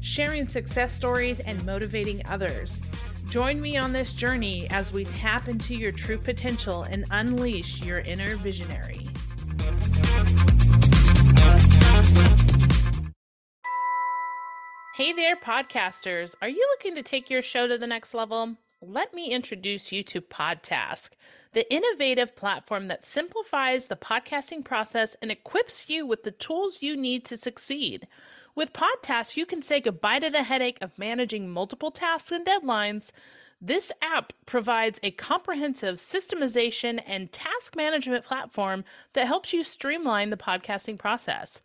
sharing success stories, and motivating others. Join me on this journey as we tap into your true potential and unleash your inner visionary. Hey there, podcasters. Are you looking to take your show to the next level? Let me introduce you to Podtask, the innovative platform that simplifies the podcasting process and equips you with the tools you need to succeed. With Podtask, you can say goodbye to the headache of managing multiple tasks and deadlines. This app provides a comprehensive systemization and task management platform that helps you streamline the podcasting process.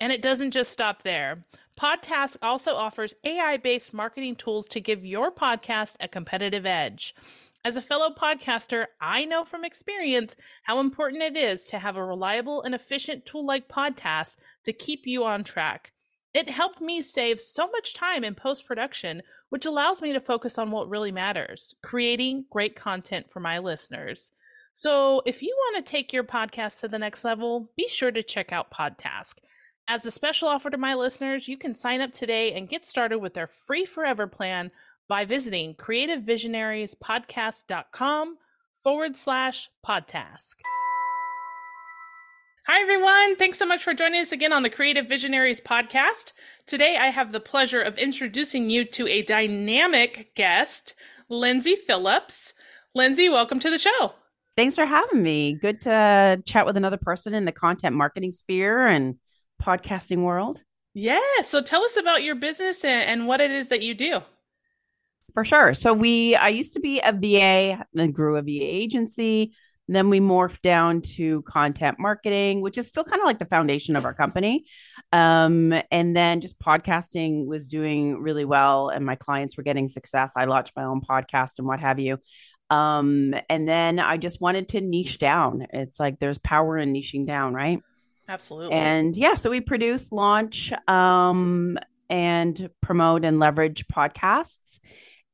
And it doesn't just stop there. Podtask also offers AI based marketing tools to give your podcast a competitive edge. As a fellow podcaster, I know from experience how important it is to have a reliable and efficient tool like Podtask to keep you on track. It helped me save so much time in post production, which allows me to focus on what really matters creating great content for my listeners. So, if you want to take your podcast to the next level, be sure to check out Podtask. As a special offer to my listeners, you can sign up today and get started with their free forever plan by visiting creativevisionariespodcast.com forward slash podtask. Hi, everyone. Thanks so much for joining us again on the Creative Visionaries podcast. Today, I have the pleasure of introducing you to a dynamic guest, Lyndsay Phillips. Lyndsay, welcome to the show. Thanks for having me. Good to chat with another person in the content marketing sphere and podcasting world. Yeah. So tell us about your business and, and what it is that you do. For sure. So we, I used to be a VA, then grew a VA agency then we morphed down to content marketing, which is still kind of like the foundation of our company. Um, and then just podcasting was doing really well, and my clients were getting success. I launched my own podcast and what have you. Um, and then I just wanted to niche down. It's like there's power in niching down, right? Absolutely. And yeah, so we produce, launch, um, and promote and leverage podcasts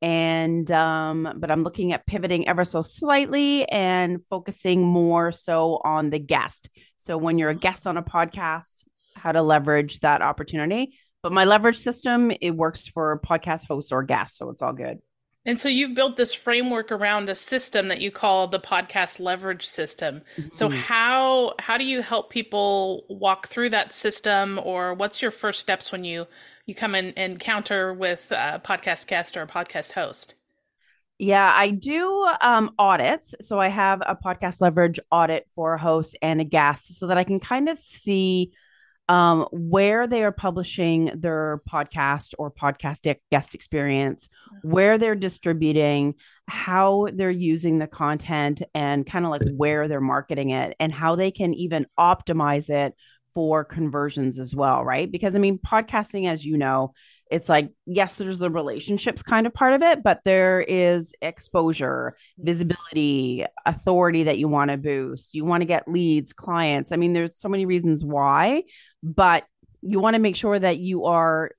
and um but i'm looking at pivoting ever so slightly and focusing more so on the guest so when you're a guest on a podcast how to leverage that opportunity but my leverage system it works for podcast hosts or guests so it's all good and so you've built this framework around a system that you call the podcast leverage system. Mm-hmm. So how how do you help people walk through that system or what's your first steps when you you come and encounter with a podcast guest or a podcast host? Yeah, I do um, audits. So I have a podcast leverage audit for a host and a guest so that I can kind of see um, where they are publishing their podcast or podcast guest experience, mm-hmm. where they're distributing, how they're using the content, and kind of like where they're marketing it, and how they can even optimize it for conversions as well, right? Because I mean, podcasting, as you know, it's like, yes, there's the relationships kind of part of it, but there is exposure, mm-hmm. visibility, authority that you want to boost. You want to get leads, clients. I mean, there's so many reasons why, but you want to make sure that you are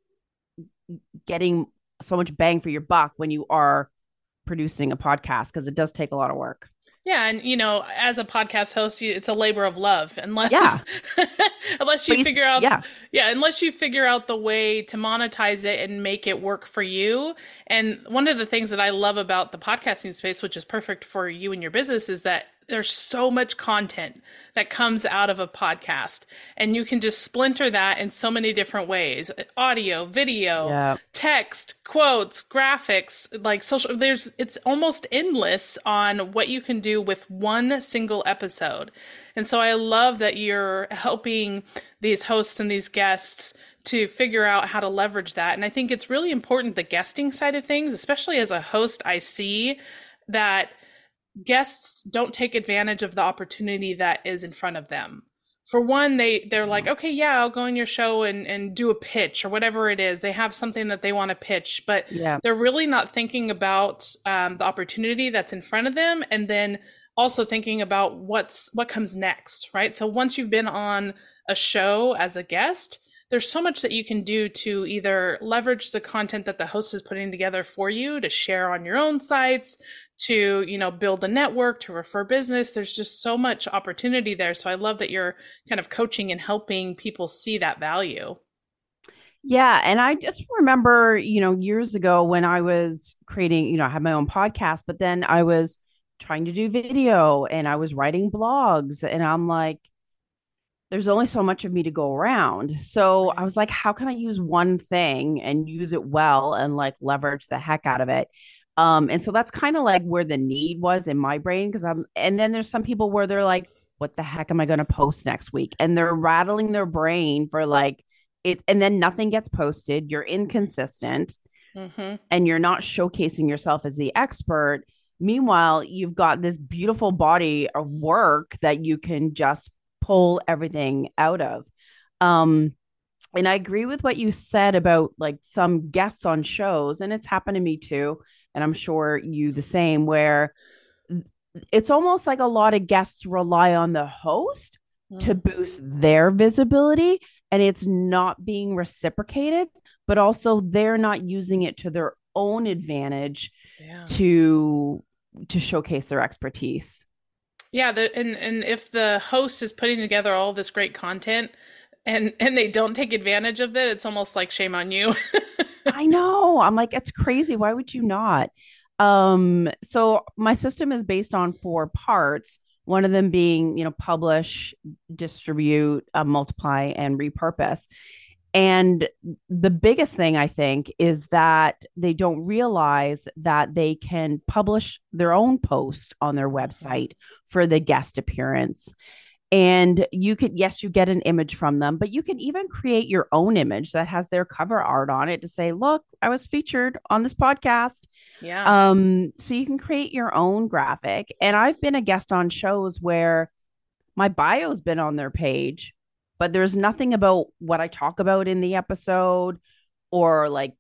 getting so much bang for your buck when you are producing a podcast because it does take a lot of work. Yeah, and you know, as a podcast host, you, it's a labor of love, unless yeah. unless you figure out yeah. yeah, unless you figure out the way to monetize it and make it work for you. And one of the things that I love about the podcasting space, which is perfect for you and your business, is that there's so much content that comes out of a podcast and you can just splinter that in so many different ways. Audio video yeah. text quotes graphics like social there's it's almost endless on what you can do with one single episode. And so i love that you're helping these hosts and these guests to figure out how to leverage that. And i think it's really important the guesting side of things especially as a host i see that guests don't take advantage of the opportunity that is in front of them. for one they they're like okay yeah i'll go on your show and and do a pitch or whatever it is they have something that they want to pitch but Yeah. they're really not thinking about um, the opportunity that's in front of them and then also thinking about what's what comes next right so once you've been on a show as a guest there's so much that you can do to either leverage the content that the host is putting together for you to share on your own sites to you know build a network to refer business there's just so much opportunity there so i love that you're kind of coaching and helping people see that value Yeah. And I just remember, you know, years ago when I was creating, you know, I had my own podcast, but then I was trying to do video and I was writing blogs. And I'm like, there's only so much of me to go around. So I was like, how can I use one thing and use it well and like leverage the heck out of it? Um, and so that's kind of like where the need was in my brain because I'm, and then there's some people where they're like, what the heck am I going to post next week? And they're rattling their brain for like it, and then nothing gets posted. You're inconsistent mm-hmm. and you're not showcasing yourself as the expert. Meanwhile, you've got this beautiful body of work that you can just pull everything out of. Um, and I agree with what you said about like some guests on shows, and it's happened to me too. And I'm sure you the same, where it's almost like a lot of guests rely on the host to boost their visibility, and it's not being reciprocated, but also they're not using it to their own advantage yeah to to showcase their expertise. Yeah the, and and if the host is putting together all this great content and and they don't take advantage of it it's almost like shame on you I know. I'm like, it's crazy. Why would you not? Um, so my system is based on four parts. One of them being, you know, publish, distribute, uh, multiply, and repurpose. And the biggest thing I think is that they don't realize that they can publish their own post on their website for the guest appearance. And you could, yes, you get an image from them, but you can even create your own image that has their cover art on it to say, look, I was featured on this podcast. yeah Um, so you can create your own graphic. And I've been a guest on shows where my bio's been on their page, but there's nothing about what I talk about in the episode or like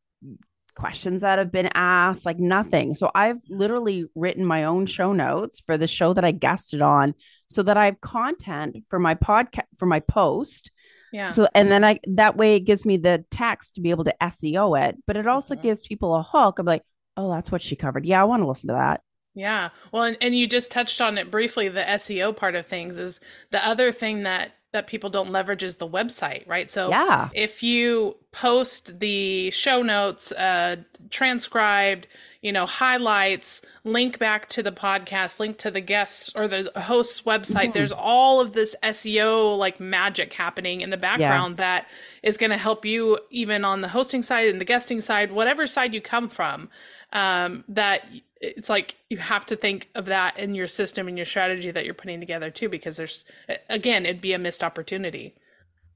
questions that have been asked, like nothing. So I've literally written my own show notes for the show that I guested on so that I have content for my podcast for my post. yeah So and then I that way it gives me the text to be able to SEO it, but it also Mhm. gives people a hook. I'm like, oh, that's what she covered. Yeah, I want to listen to that. Yeah. Well, and, and you just touched on it briefly, the SEO part of things is the other thing that that people don't leverage is the website, right? So Yeah. if you post the show notes, uh, transcribed, you know, highlights, link back to the podcast, link to the guests or the host's website, Mhm. there's all of this SEO like magic happening in the background that is going to help you even on the hosting side and the guesting side, whatever side you come from. Um, that it's like you have to think of that in your system and your strategy that you're putting together too, because there's again, it'd be a missed opportunity.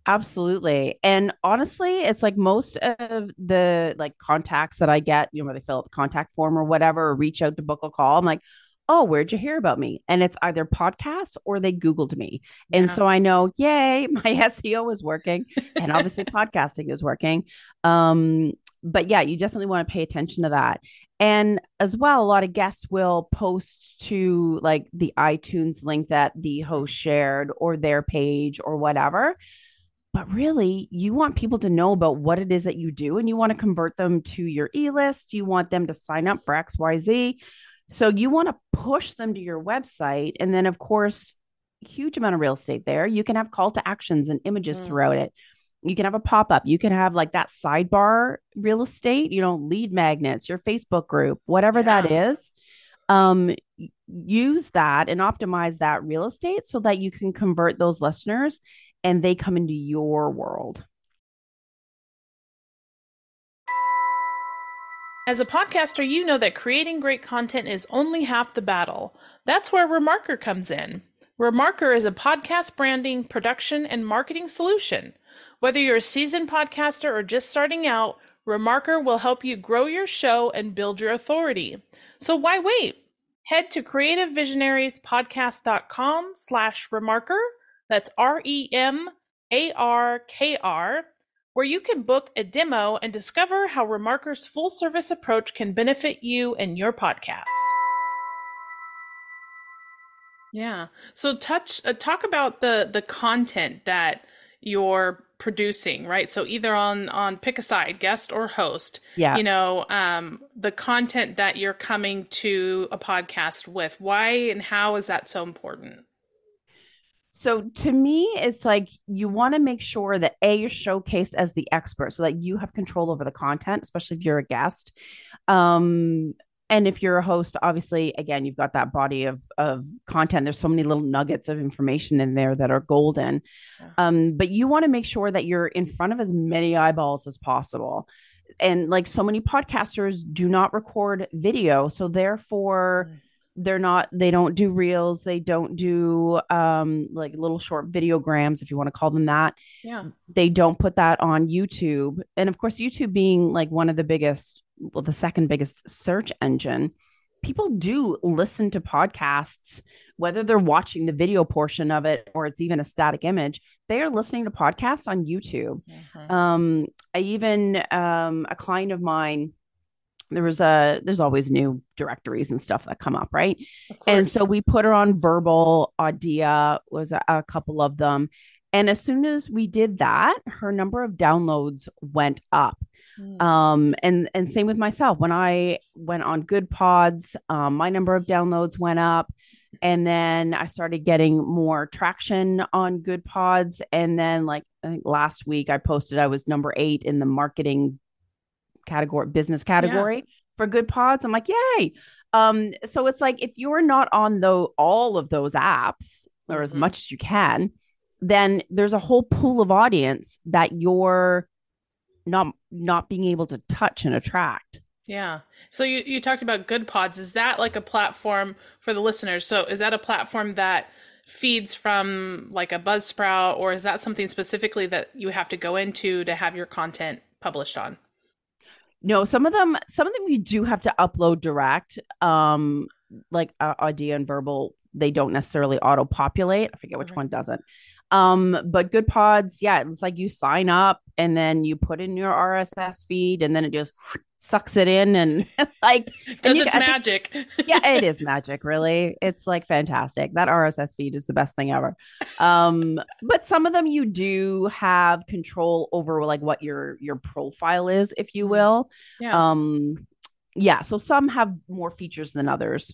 Absolutely. And honestly, it's like most of the like contacts that I get, you know, where they fill out the contact form or whatever, or reach out to book a call. I'm like, oh, where'd you hear about me? And it's either podcasts or they Googled me. And Yeah. so I know, yay, my SEO is working. And obviously podcasting is working. Um, but yeah, you definitely want to pay attention to that. And as well, a lot of guests will post to like the iTunes link that the host shared or their page or whatever. But really, you want people to know about what it is that you do and you want to convert them to your e list. You want them to sign up for XYZ. So you want to push them to your website. And then, of course, huge amount of real estate there. You can have call to actions and images Mm. throughout it. You can have a pop up. You can have like that sidebar real estate, you know, lead magnets, your Facebook group, whatever that Yeah. is. Um, use that and optimize that real estate so that you can convert those listeners and they come into your world. As a podcaster, you know that creating great content is only half the battle. That's where Remarkr comes in. Remarkr is a podcast branding, production, and marketing solution. Whether you're a seasoned podcaster or just starting out, Remarkr will help you grow your show and build your authority. So why wait? Head to creativevisionariespodcast.com slash remarkr That's R E M A R K R, where you can book a demo and discover how Remarkr's full service approach can benefit you and your podcast. Yeah. So touch uh, talk about the the content that you're producing, right? So either on on pick a side, guest or host. Yeah. You know, um the content that you're coming to a podcast with. Why and how is that so important? So to me, it's like you want to make sure that A, you're showcased as the expert so that you have control over the content, especially if you're a guest. Um, and if you're a host obviously again you've got that body of of content. There's so many little nuggets of information in there that are golden. Yeah. um, but you want to make sure that you're in front of as many eyeballs as possible. And like so many podcasters do not record video so therefore mm. they're not they don't do reels they don't do um like little short videograms if you want to call them that. Yeah. They don't put that on youtube. And of course youtube being like one of the biggest well the second biggest search engine people do listen to podcasts whether they're watching the video portion of it or it's even a static image they are listening to podcasts on youtube. Mm-hmm. um i even um a client of mine there was a there's always new directories and stuff that come up right? And so we put her on Vurbl audia was a, a, couple of them. And as soon as we did that her number of downloads went up mm. um and and same with myself when i went on Goodpods um, my number of downloads went up and then i started getting more traction on Goodpods. and then like i think last week i posted i was number eight in the marketing category, business category yeah. for Goodpods. I'm like, yay. Um, so it's like if you're not on though all of those apps or mm-hmm. as much as you can, then there's a whole pool of audience that you're not not being able to touch and attract. Yeah. So you, you talked about Goodpods Is that like a platform for the listeners? So is that a platform that feeds from like a Buzzsprout or is that something specifically that you have to go into to have your content published on? No, some of them, some of them you do have to upload direct. Um, like uh, audio and Vurbl, they don't necessarily auto populate. I forget which okay. one doesn't. Um, but Goodpods, yeah, it's like you sign up and then you put in your RSS feed and then it just sucks it in and like does its magic. Think, yeah, it is magic, really. It's like fantastic. That RSS feed is the best thing ever. Um, but some of them you do have control over like what your your profile is, if you mm-hmm. will. Yeah. Um yeah, so some have more features than others.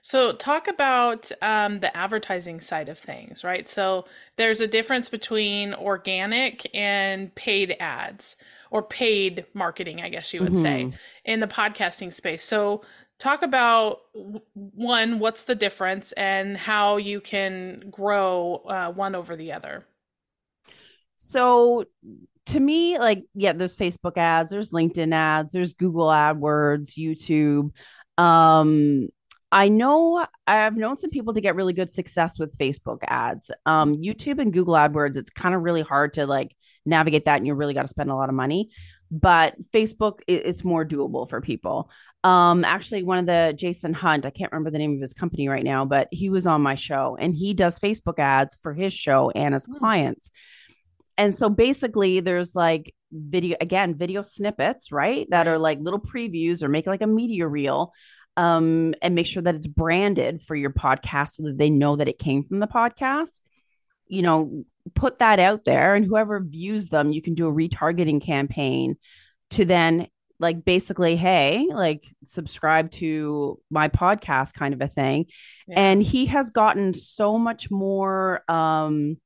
So, talk about um, the advertising side of things, right? So, there's a difference between organic and paid ads or paid marketing, I guess you would mm-hmm. say, in the podcasting space. So, talk about one, what's the difference and how you can grow uh, one over the other. So, to me, like, yeah, there's Facebook ads, there's LinkedIn ads, there's Google AdWords, YouTube. Um, I know I've known some people to get really good success with Facebook ads. Um, YouTube and Google AdWords, it's kind of really hard to like navigate that, and you really got to spend a lot of money. But Facebook, it, it's more doable for people. Um, actually, one of the Jason Hunt, I can't remember the name of his company right now, but he was on my show, and he does Facebook ads for his show and his hmm. clients. And so basically, there's like video again, video snippets, right? That are like little previews or make like a media reel um, and make sure that it's branded for your podcast so that they know that it came from the podcast. You know, put that out there, and whoever views them, you can do a retargeting campaign to then like basically hey like subscribe to my podcast kind of a thing yeah. and he has gotten so much more um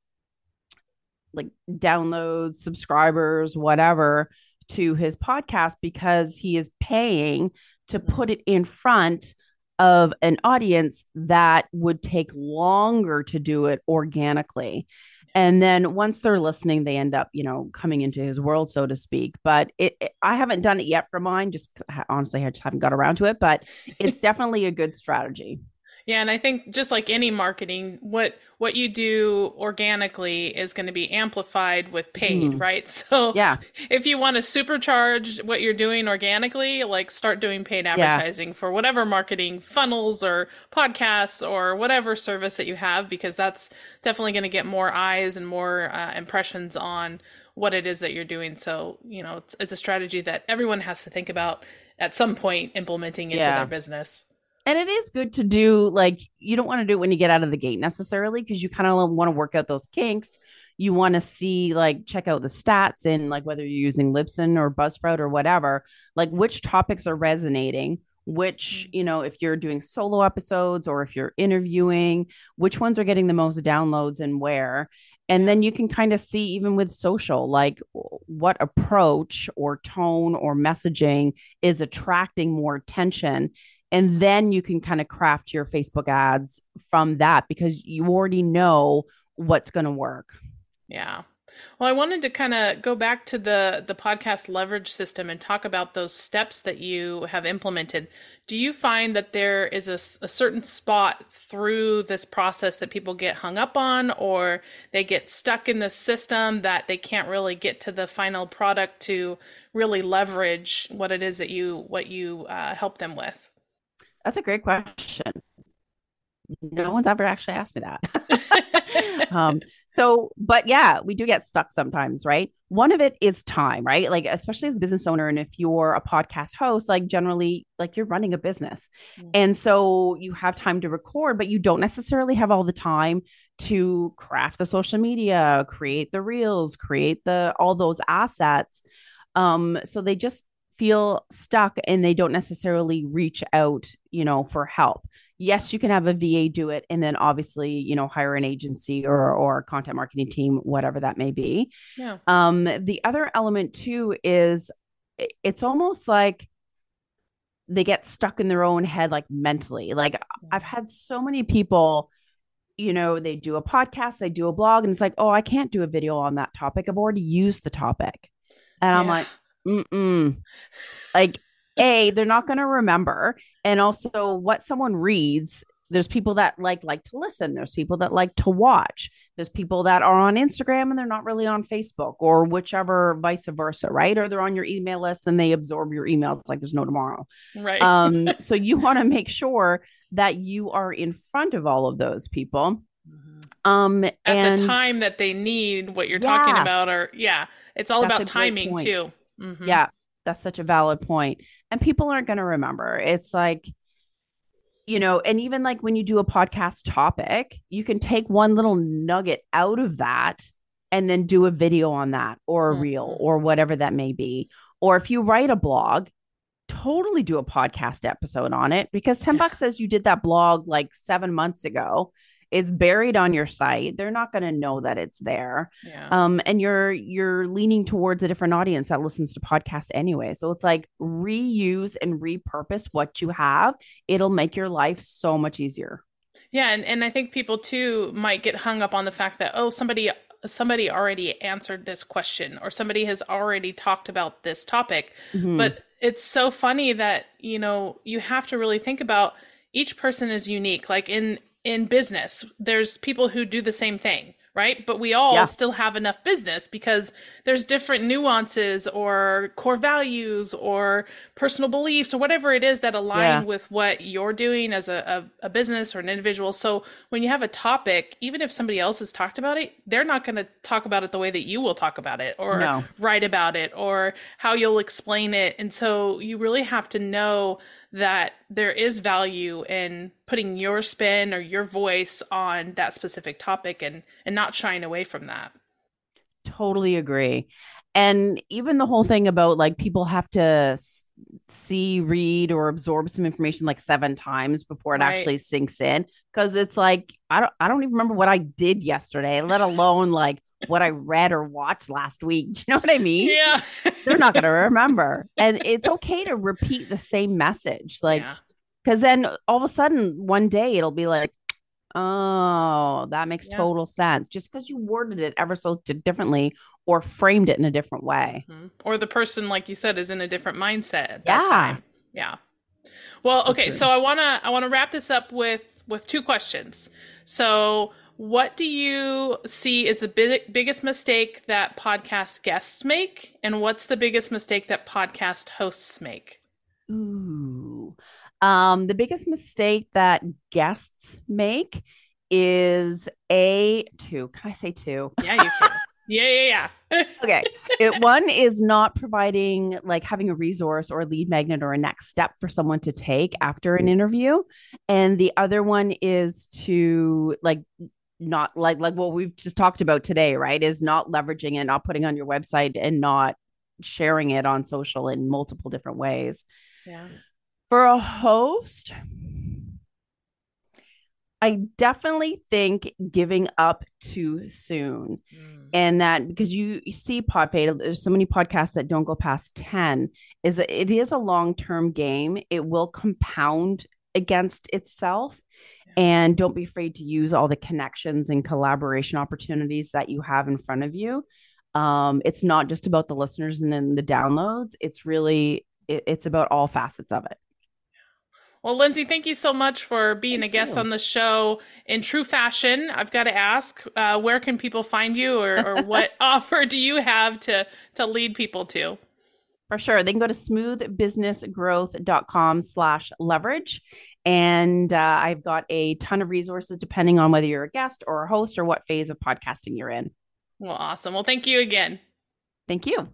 like downloads subscribers whatever to his podcast because he is paying to mm-hmm. put it in front of an audience that would take longer to do it organically. And then once they're listening, they end up, you know, coming into his world, so to speak. But it, it I haven't done it yet for mine. Just honestly, I just haven't got around to it. But it's definitely a good strategy. Yeah, and I think just like any marketing, what what you do organically is going to be amplified with paid, mm. right? So yeah, if you want to supercharge what you're doing organically, like start doing paid advertising yeah. for whatever marketing funnels or podcasts or whatever service that you have, because that's definitely going to get more eyes and more uh, impressions on what it is that you're doing. So you know, it's, it's a strategy that everyone has to think about at some point implementing into yeah. their business and it is good to do like you don't want to do it when you get out of the gate necessarily because you kind of want to work out those kinks. You want to see like check out the stats and like whether you're using libsyn or buzzsprout or whatever like which topics are resonating which you know if you're doing solo episodes or if you're interviewing which ones are getting the most downloads and where? And then you can kind of see even with social like what approach or tone or messaging is attracting more attention and then you can kind of craft your Facebook ads from that because you already know what's going to work. Yeah. Well, I wanted to kind of go back to the the podcast leverage system and talk about those steps that you have implemented. Do you find that there is a, a, certain spot through this process that people get hung up on, or they get stuck in the system that they can't really get to the final product to really leverage what it is that you what you uh, help them with? That's a great question. No one's ever actually asked me that. um, so, but yeah, we do get stuck sometimes, right? One of it is time, right? Like, especially as a business owner, and if you're a podcast host, like generally, like you're running a business. Mm-hmm. And so you have time to record, but you don't necessarily have all the time to craft the social media, create the reels, create the all those assets. Um, so they just feel stuck and they don't necessarily reach out, you know, for help. Yes, you can have a VA do it and then obviously, you know, hire an agency or or content marketing team, whatever that may be. Yeah. Um the other element too is it's almost like they get stuck in their own head like mentally. Like yeah. I've had so many people you know, they do a podcast, they do a blog, and it's like, oh, I can't do a video on that topic. I've already used the topic. And yeah. I'm like, Mm-mm. Like, A, they're not going to remember. And also, what someone reads, there's people that like like to listen there's people that like to watch there's people that are on instagram and they're not really on facebook or whichever vice versa right or they're on your email list and they absorb your emails like there's no tomorrow right um so you want to make sure that you are in front of all of those people mm-hmm. um at and, the time that they need what you're yes, talking about or yeah it's all about timing too Mm-hmm. Yeah, that's such a valid point. And people aren't going to remember. It's like, you know, and even like when you do a podcast topic, you can take one little nugget out of that and then do a video on that or a mm-hmm. reel or whatever that may be. Or if you write a blog, totally do a podcast episode on it because 10 bucks says you did that blog like seven months ago it's buried on your site they're not going to know that it's there. Yeah. um and you're you're leaning towards a different audience that listens to podcasts anyway. So it's like reuse and repurpose what you have. It'll make your life so much easier. Yeah and, and i think people too might get hung up on the fact that oh somebody somebody already answered this question or somebody has already talked about this topic. Mm-hmm. but it's so funny that you know you have to really think about each person is unique. Like in in business there's people who do the same thing right but we all yeah. still have enough business because there's different nuances or core values or personal beliefs or whatever it is that align yeah. with what you're doing as a, a, a, business or an individual so when you have a topic even if somebody else has talked about it they're not going to talk about it the way that you will talk about it or no. write about it or how you'll explain it and so you really have to know that there is value in putting your spin or your voice on that specific topic and and not shying away from that. Totally agree. And even the whole thing about like people have to see read or absorb some information like seven times before it right. actually sinks in because it's like i don't i don't even remember what i did yesterday let alone like what I read or watched last week. Do you know what I mean? Yeah. They're not going to remember. And it's okay to repeat the same message. Like, because yeah. then all of a sudden, one day it'll be like, oh, that makes yeah. total sense. Just because you worded it ever so differently or framed it in a different way. Mm-hmm. Or the person, like you said, is in a different mindset yeah. time. Yeah. Well, so okay, true. so I wanna I wanna wrap this up with with two questions. So, what do you see is the big, biggest mistake that podcast guests make, and what's the biggest mistake that podcast hosts make? Ooh, um, the biggest mistake that guests make is a two. Can I say two? Yeah, you can. yeah, yeah, yeah. okay. It, one is not providing like having a resource or a lead magnet or a next step for someone to take after an interview. And the other one is to like not like like what we've just talked about today, right? Is not leveraging it, not putting on your website and not sharing it on social in multiple different ways. Yeah. For a host, I definitely think giving up too soon. Mm. And that because you, you see pod fade, there's so many podcasts that don't go past 10, is it is a long-term game. It will compound against itself. Yeah. And don't be afraid to use all the connections and collaboration opportunities that you have in front of you. Um, it's not just about the listeners and then the downloads. It's really it, it's about all facets of it. Well, Lyndsay, thank you so much for being thank a guest you. on the show. In true fashion, I've got to ask, uh, where can people find you, or, or what offer do you have to to lead people to? For sure, they can go to smoothbusinessgrowth.com slash leverage. And uh, I've got a ton of resources depending on whether you're a guest or a host or what phase of podcasting you're in. Well, awesome. Well, thank you again. Thank you.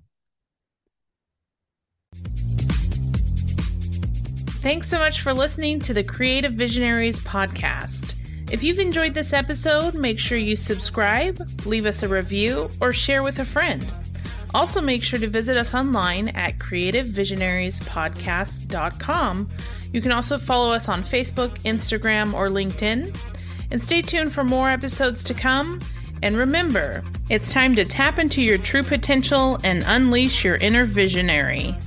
Thanks so much for listening to the Creative Visionaries podcast. If you've enjoyed this episode, make sure you subscribe, leave us a review, or share with a friend. Also, make sure to visit us online at creativevisionariespodcast.com. You can also follow us on Facebook, Instagram, or LinkedIn. And stay tuned for more episodes to come. And remember, it's time to tap into your true potential and unleash your inner visionary.